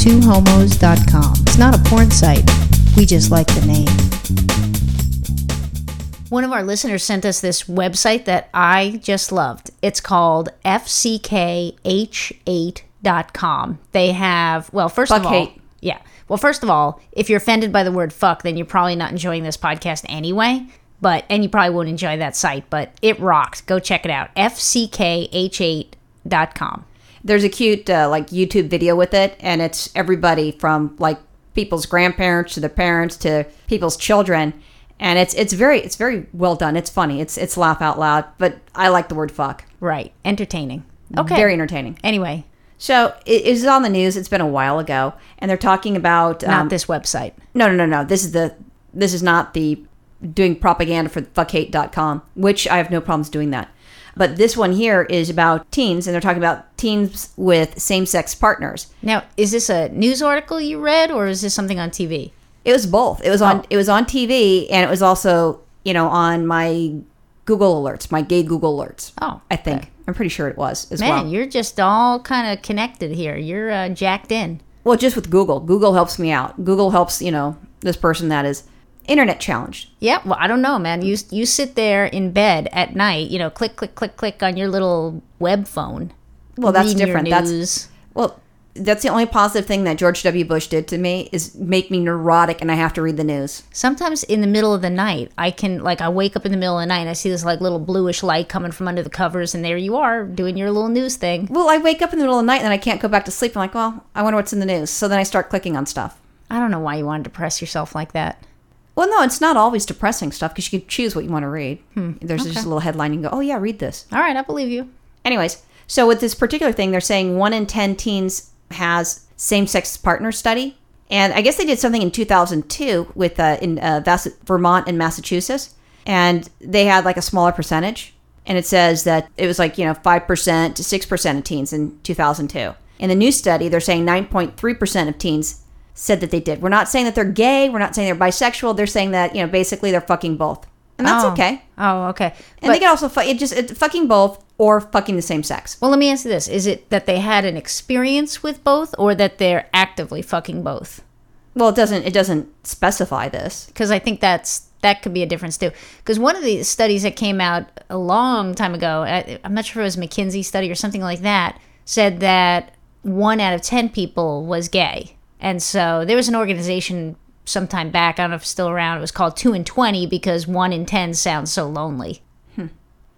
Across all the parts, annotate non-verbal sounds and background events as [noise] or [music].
twohomos.com. It's not a porn site. We just like the name. One of our listeners sent us this website that I just loved. It's called fckh8.com. They have, well, first Fuck of all, hate. yeah. Well, first of all, if you're offended by the word fuck, then you're probably not enjoying this podcast anyway. But, and you probably won't enjoy that site, but it rocks. Go check it out. fckh8.com. There's a cute uh, like YouTube video with it, and it's everybody from like people's grandparents to their parents to people's children, and it's it's very it's very well done. It's funny. It's it's laugh out loud, but I like the word fuck. Right. Entertaining. Okay. Very entertaining. Anyway, So it is on the news. It's been a while ago, and they're talking about not um, this website. No, no, no, no. This is the this is not the doing propaganda for fuckhate.com, which I have no problems doing that. But this one here is about teens, and they're talking about teens with same-sex partners. Now, is this a news article you read, or is this something on TV? It was both. It was on Oh. it was on TV, and it was also you know on my Google alerts, my gay Google alerts. Oh, I think I'm pretty sure it was as Man, well. Man, you're just all kind of connected here. You're uh, jacked in. Well, just with Google, Google helps me out. Google helps you know this person that is internet challenge. Yeah, well, I don't know, man. You you sit there in bed at night, you know, click click click click on your little web phone. Well, that's different. That's. Well, that's the only positive thing that George W. Bush did to me is make me neurotic and I have to read the news. Sometimes in the middle of the night, I can like I wake up in the middle of the night and I see this like little bluish light coming from under the covers, and there you are doing your little news thing. Well, I wake up in the middle of the night and then I can't go back to sleep. I'm like, well, I wonder what's in the news. So then I start clicking on stuff. I don't know why you want to depress yourself like that. Well, no, it's not always depressing stuff because you can choose what you want to read. Hmm, There's just a little headline you can go, oh, yeah, read this. All right, I believe you. Anyways, so with this particular thing, they're saying one in 10 teens has same sex partner study. And I guess they did something in 2002 with uh, in uh, Vermont and Massachusetts. And they had like a smaller percentage. And it says that it was like, you know, 5% to 6% of teens in 2002. In the new study, they're saying 9.3% of teens said that they did. We're not saying that they're gay. We're not saying they're bisexual. They're saying that, you know, basically they're fucking both. And that's Oh. okay. Oh, okay. And they can also fu- it just it, fucking both or fucking the same sex. Well, let me ask you this: Is it that they had an experience with both, or that they're actively fucking both? Well, it doesn't it doesn't specify this. Because I think that's that could be a difference too. Because one of the studies that came out a long time ago, I, I'm not sure if it was McKinsey study or something like that, said that one out of ten people was gay, and so there was an organization sometime back. I don't know if it's still around. It was called Two in Twenty because one in ten sounds so lonely.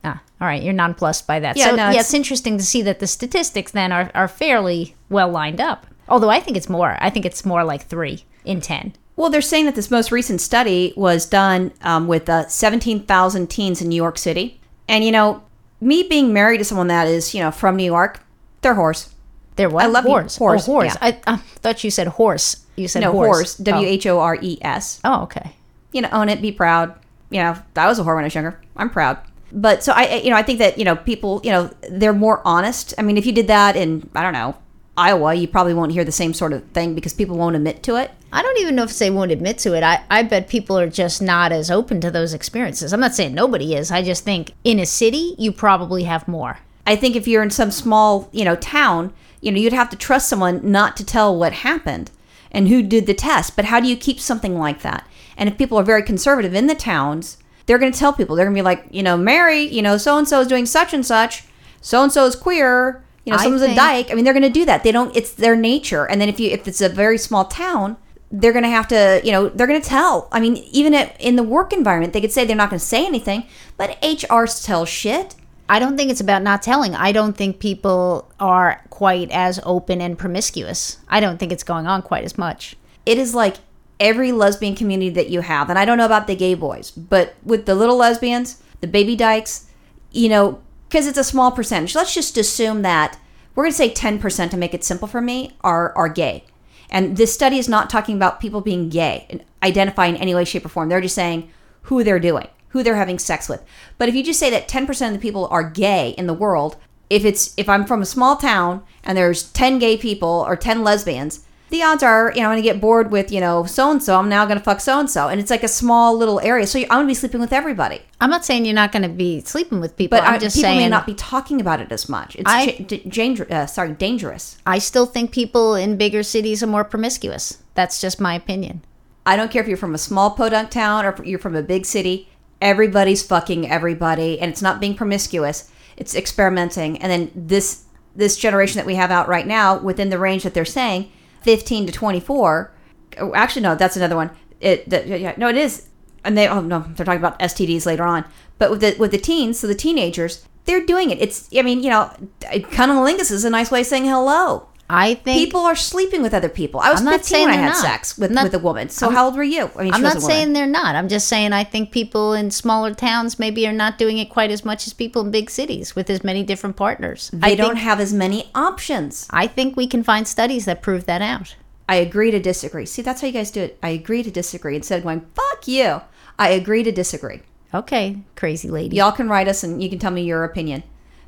Ah, all right, you're nonplussed by that. Hmm. Yeah, so no, yeah, it's- it's interesting to see that the statistics then are, are fairly well lined up. Although I think it's more. I think it's more like three in ten. Well, they're saying that this most recent study was done um, with uh, 17,000 teens in New York City. And, you know, me being married to someone that is, you know, from New York, they're horse. They're what? I love you. horse. Oh, horse, Oh, horse. yeah. I, I thought you said horse. You said No, horse. horse. Oh. W H O R E S. Oh. oh, okay. You know, own it, be proud. You know, I was a whore when I was younger. I'm proud. But so I, I- you know, I think that, you know, people, you know, they're more honest. I mean, if you did that in, I don't know, Iowa, you probably won't hear the same sort of thing because people won't admit to it. I don't even know if they won't admit to it. I, I bet people are just not as open to those experiences. I'm not saying nobody is. I just think in a city, you probably have more. I think if you're in some small, you know, town, you know, you'd have to trust someone not to tell what happened and who did the test. But how do you keep something like that? And if people are very conservative in the towns, they're going to tell people. They're going to be like, you know, Mary, you know, so and so is doing such and such. So and so is queer. You know, I someone's a dyke. I mean, they're going to do that. They don't. It's their nature. And then if you if it's a very small town, they're going to have to, you know, they're going to tell. I mean, even at, in the work environment, they could say they're not going to say anything, but HR tells shit. I don't think it's about not telling. I don't think people are quite as open and promiscuous. I don't think it's going on quite as much. it is like every lesbian community that you have and i don't know about the gay boys but with the little lesbians the baby dykes you know because it's a small percentage let's just assume that we're going to say 10% to make it simple for me are are gay and this study is not talking about people being gay and identify in any way shape or form they're just saying who they're doing who they're having sex with but if you just say that 10% of the people are gay in the world if it's if i'm from a small town and there's 10 gay people or 10 lesbians the odds are, you know, I'm going to get bored with, you know, so and so. I'm now going to fuck so and so. And it's like a small little area. So I'm going to be sleeping with everybody. I'm not saying you're not going to be sleeping with people. But I'm just people saying may not be talking about it as much. It's I- j- d- danger, uh, sorry, dangerous. I still think people in bigger cities are more promiscuous. That's just my opinion. I don't care if you're from a small podunk town or you're from a big city. Everybody's fucking everybody, and it's not being promiscuous. It's experimenting. And then this this generation that we have out right now, within the range that they're saying, 15 to 24. oh, Actually, no, that's another one. It that, yeah, no, it is. And they oh no, they're talking about STDs later on. But with the with the teens, so the teenagers, they're doing it. It's I mean, you know, cunnilingus is a nice way of saying hello. I think People are sleeping with other people. I was I'm not 15 saying when I had not. sex with, not- with a woman. So how old were you? I mean, I'm not saying they're not. I'm just saying I think people in smaller towns maybe are not doing it quite as much as people in big cities with as many different partners. they I don't think, have as many options. I think we can find studies that prove that out. I agree to disagree. See, that's how you guys do it. I agree to disagree instead of going "fuck you." I agree to disagree. Okay, crazy lady. Y'all can write us and you can tell me your opinion,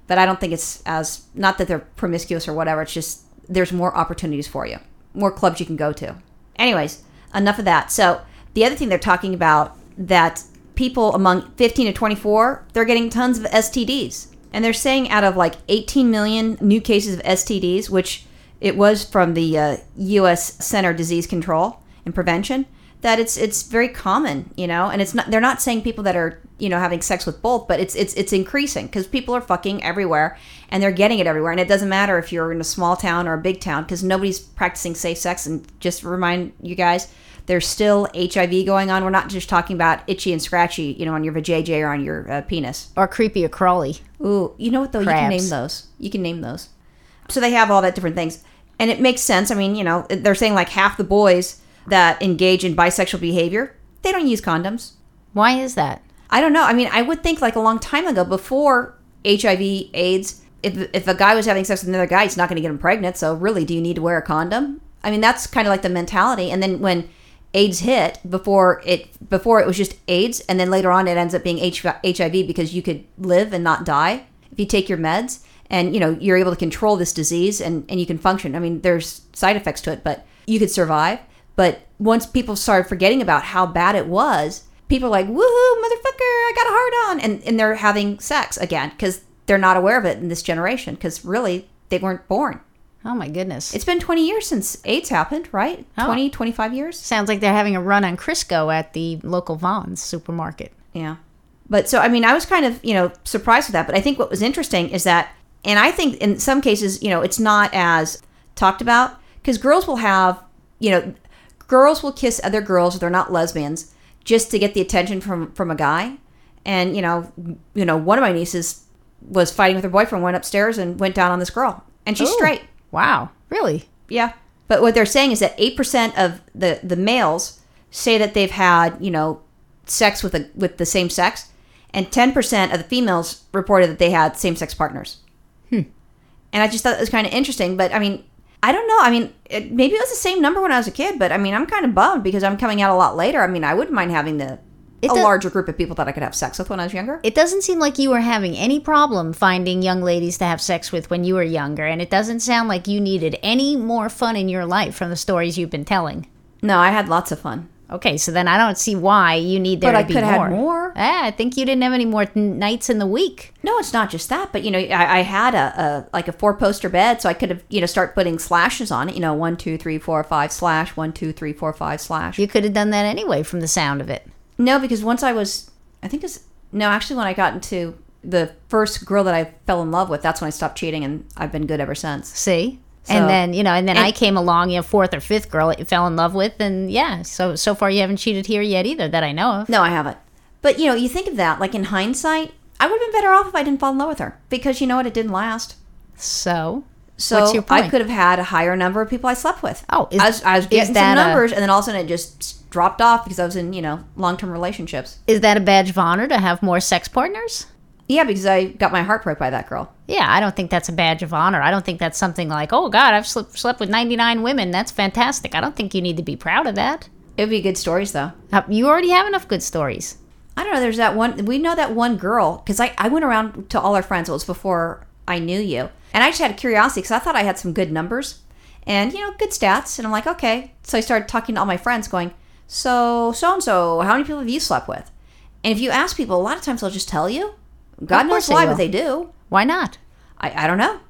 but I don't think it's as not that they're promiscuous or whatever. It's just there's more opportunities for you, more clubs you can go to. Anyways, enough of that. So the other thing they're talking about that people among 15 to 24 they're getting tons of STDs, and they're saying out of like 18 million new cases of STDs, which it was from the uh, U.S. Center Disease Control and Prevention, that it's it's very common, you know, and it's not they're not saying people that are you know having sex with both, but it's it's it's increasing because people are fucking everywhere and they're getting it everywhere, and it doesn't matter if you're in a small town or a big town because nobody's practicing safe sex. And just remind you guys, there's still HIV going on. We're not just talking about itchy and scratchy, you know, on your vajayjay or on your uh, penis. or creepy or crawly. Ooh, you know what though? You can name those. You can name those. So they have all that different things, and it makes sense. I mean, you know, they're saying like half the boys that engage in bisexual behavior they don't use condoms. Why is that? I don't know. I mean, I would think like a long time ago, before HIV, AIDS, if if a guy was having sex with another guy, it's not going to get him pregnant. So really, do you need to wear a condom? I mean, that's kind of like the mentality. And then when AIDS hit, before it before it was just AIDS, and then later on it ends up being HIV because you could live and not die if you take your meds, and you know you're able to control this disease and and you can function. I mean, there's side effects to it, but you could survive. But once people started forgetting about how bad it was, people are like, woohoo, motherfucker, I got a hard on. And, and they're having sex again because they're not aware of it in this generation because really they weren't born. Oh my goodness. It's been 20 years since AIDS happened, right? Oh. 20, 25 years? Sounds like they're having a run on Crisco at the local Vons supermarket. Yeah. But so, I mean, I was kind of, you know, surprised with that. But I think what was interesting is that, and I think in some cases, you know, it's not as talked about because girls will have, you know, girls will kiss other girls if they're not lesbians just to get the attention from from a guy. And you know, you know, one of my nieces was fighting with her boyfriend, went upstairs and went down on this girl, and she's Ooh. straight. Wow. Really? Yeah. But what they're saying is that 8% of the, the males say that they've had, you know, sex with, a, with the same sex, and 10% of the females reported that they had same sex partners. hmm. And I just thought it was kind of interesting. But I mean, I don't know. I mean, it, maybe it was the same number when I was a kid, but I mean, I'm kind of bummed because I'm coming out a lot later. I mean, I wouldn't mind having the It a does- larger group of people that I could have sex with when I was younger. It doesn't seem like you were having any problem finding young ladies to have sex with when you were younger, and it doesn't sound like you needed any more fun in your life from the stories you've been telling. no, I had lots of fun. Okay, so then I don't see why you need there But to I be could have more. Ah, I think you didn't have any more nights in the week. No, it's not just that, but you know, I, I had a, a like a four poster bed, so I could have you know start putting slashes on it. You know, one, two, three, four, five slash, one, two, three, four, five slash. You could have done that anyway from the sound of it. No, because once I was, I think it's no, actually when I got into the first girl that I fell in love with, that's when I stopped cheating, and I've been good ever since. See? So- and then, you know, and then and- I came along, you know, fourth or fifth girl that you fell in love with, and yeah, so so far you haven't cheated here yet either that I know of. No, I haven't. But you know, you think of that, like in hindsight, I would have been better off if I didn't fall in love with her because you know what, it didn't last. So, So What's your I could have had a higher number of people I slept with. Oh, is- I was, I was getting some a- numbers, and then all of a sudden it just dropped off because I was in you know long term relationships. is that a badge of honor to have more sex partners? Yeah, because I got my heart broke by that girl. Yeah, I don't think that's a badge of honor. I don't think that's something like, oh God, I've slept, slept with 99 women. That's fantastic. I don't think you need to be proud of that. It would be good stories though. You already have enough good stories. I don't know. There's that one. We know that one girl because I, I went around to all our friends. It was before I knew you, and I just had a curiosity because I thought I had some good numbers, and you know, good stats. And I'm like, okay. So I started talking to all my friends, going, so so and so, how many people have you slept with? And if you ask people, a lot of times they'll just tell you. God knows why, but they do. Why not? I, I don't know.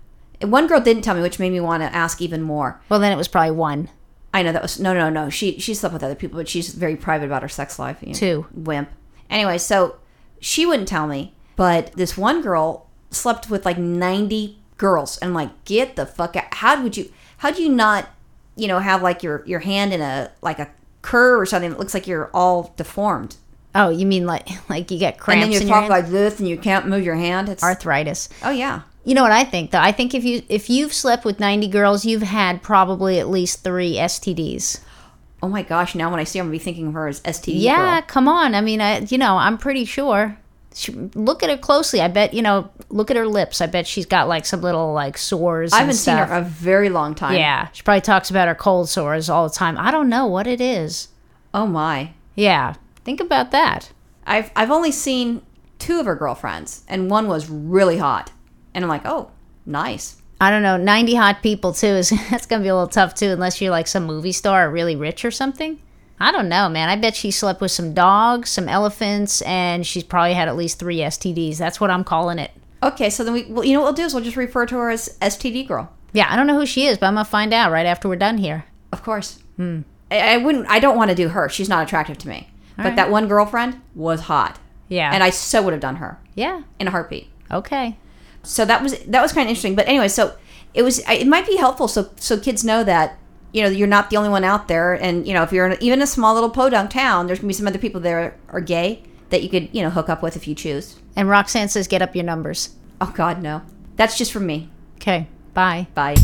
One girl didn't tell me, which made me want to ask even more. Well, then it was probably one. I know that was no, no, no. She she slept with other people, but she's very private about her sex life. you know, Two. wimp. Anyway, so she wouldn't tell me, but this one girl slept with like ninety girls, and I'm like, get the fuck out! How would you? How do you not, you know, have like your your hand in a like a curve or something that looks like you're all deformed, Oh, you mean like [laughs] like you get and cramps then you talk like this, and you can't move your hand. It's arthritis. oh yeah. You know what I think though? I think if you if you've slept with 90 girls, you've had probably at least 3 STDs. Oh my gosh! Now when I see her, I'm gonna be thinking of her as STD Yeah, girl. come on. I mean, I you know, I'm pretty sure. She, look at her closely. I bet, you know, look at her lips. I bet she's got like some little like sores I haven't seen her a very long time. yeah, she probably talks about her cold sores all the time. I don't know what it is. Oh my. Yeah, think about that. I've I've only seen two of her girlfriends, and one was really hot, and I'm like, oh, nice. I don't know. 90 hot people too is [laughs] that's going to be a little tough too unless you're like some movie star or really rich or something. I don't know, man. I bet she slept with some dogs, some elephants, and she's probably had at least 3 STDs. That's what I'm calling it. Okay, so then we, well, you know what we'll do is we'll just refer to her as STD girl, Yeah, I don't know who she is, but I'm going to find out right after we're done here. of course. Hmm. I, I wouldn't. I don't want to do her. She's not attractive to me. but right. that one girlfriend was hot, Yeah. and I so would have done her yeah. in a heartbeat. Okay. So that was that was kind of interesting. But anyway, so it was. It might be helpful so so kids know that. You know, you're not the only one out there, and you know, if you're in even a small little podunk town, there's gonna be some other people there are gay that you could, you know, hook up with if you choose. And Roxanne says, get up your numbers. Oh God, no. That's just for me. Okay. Bye. Bye.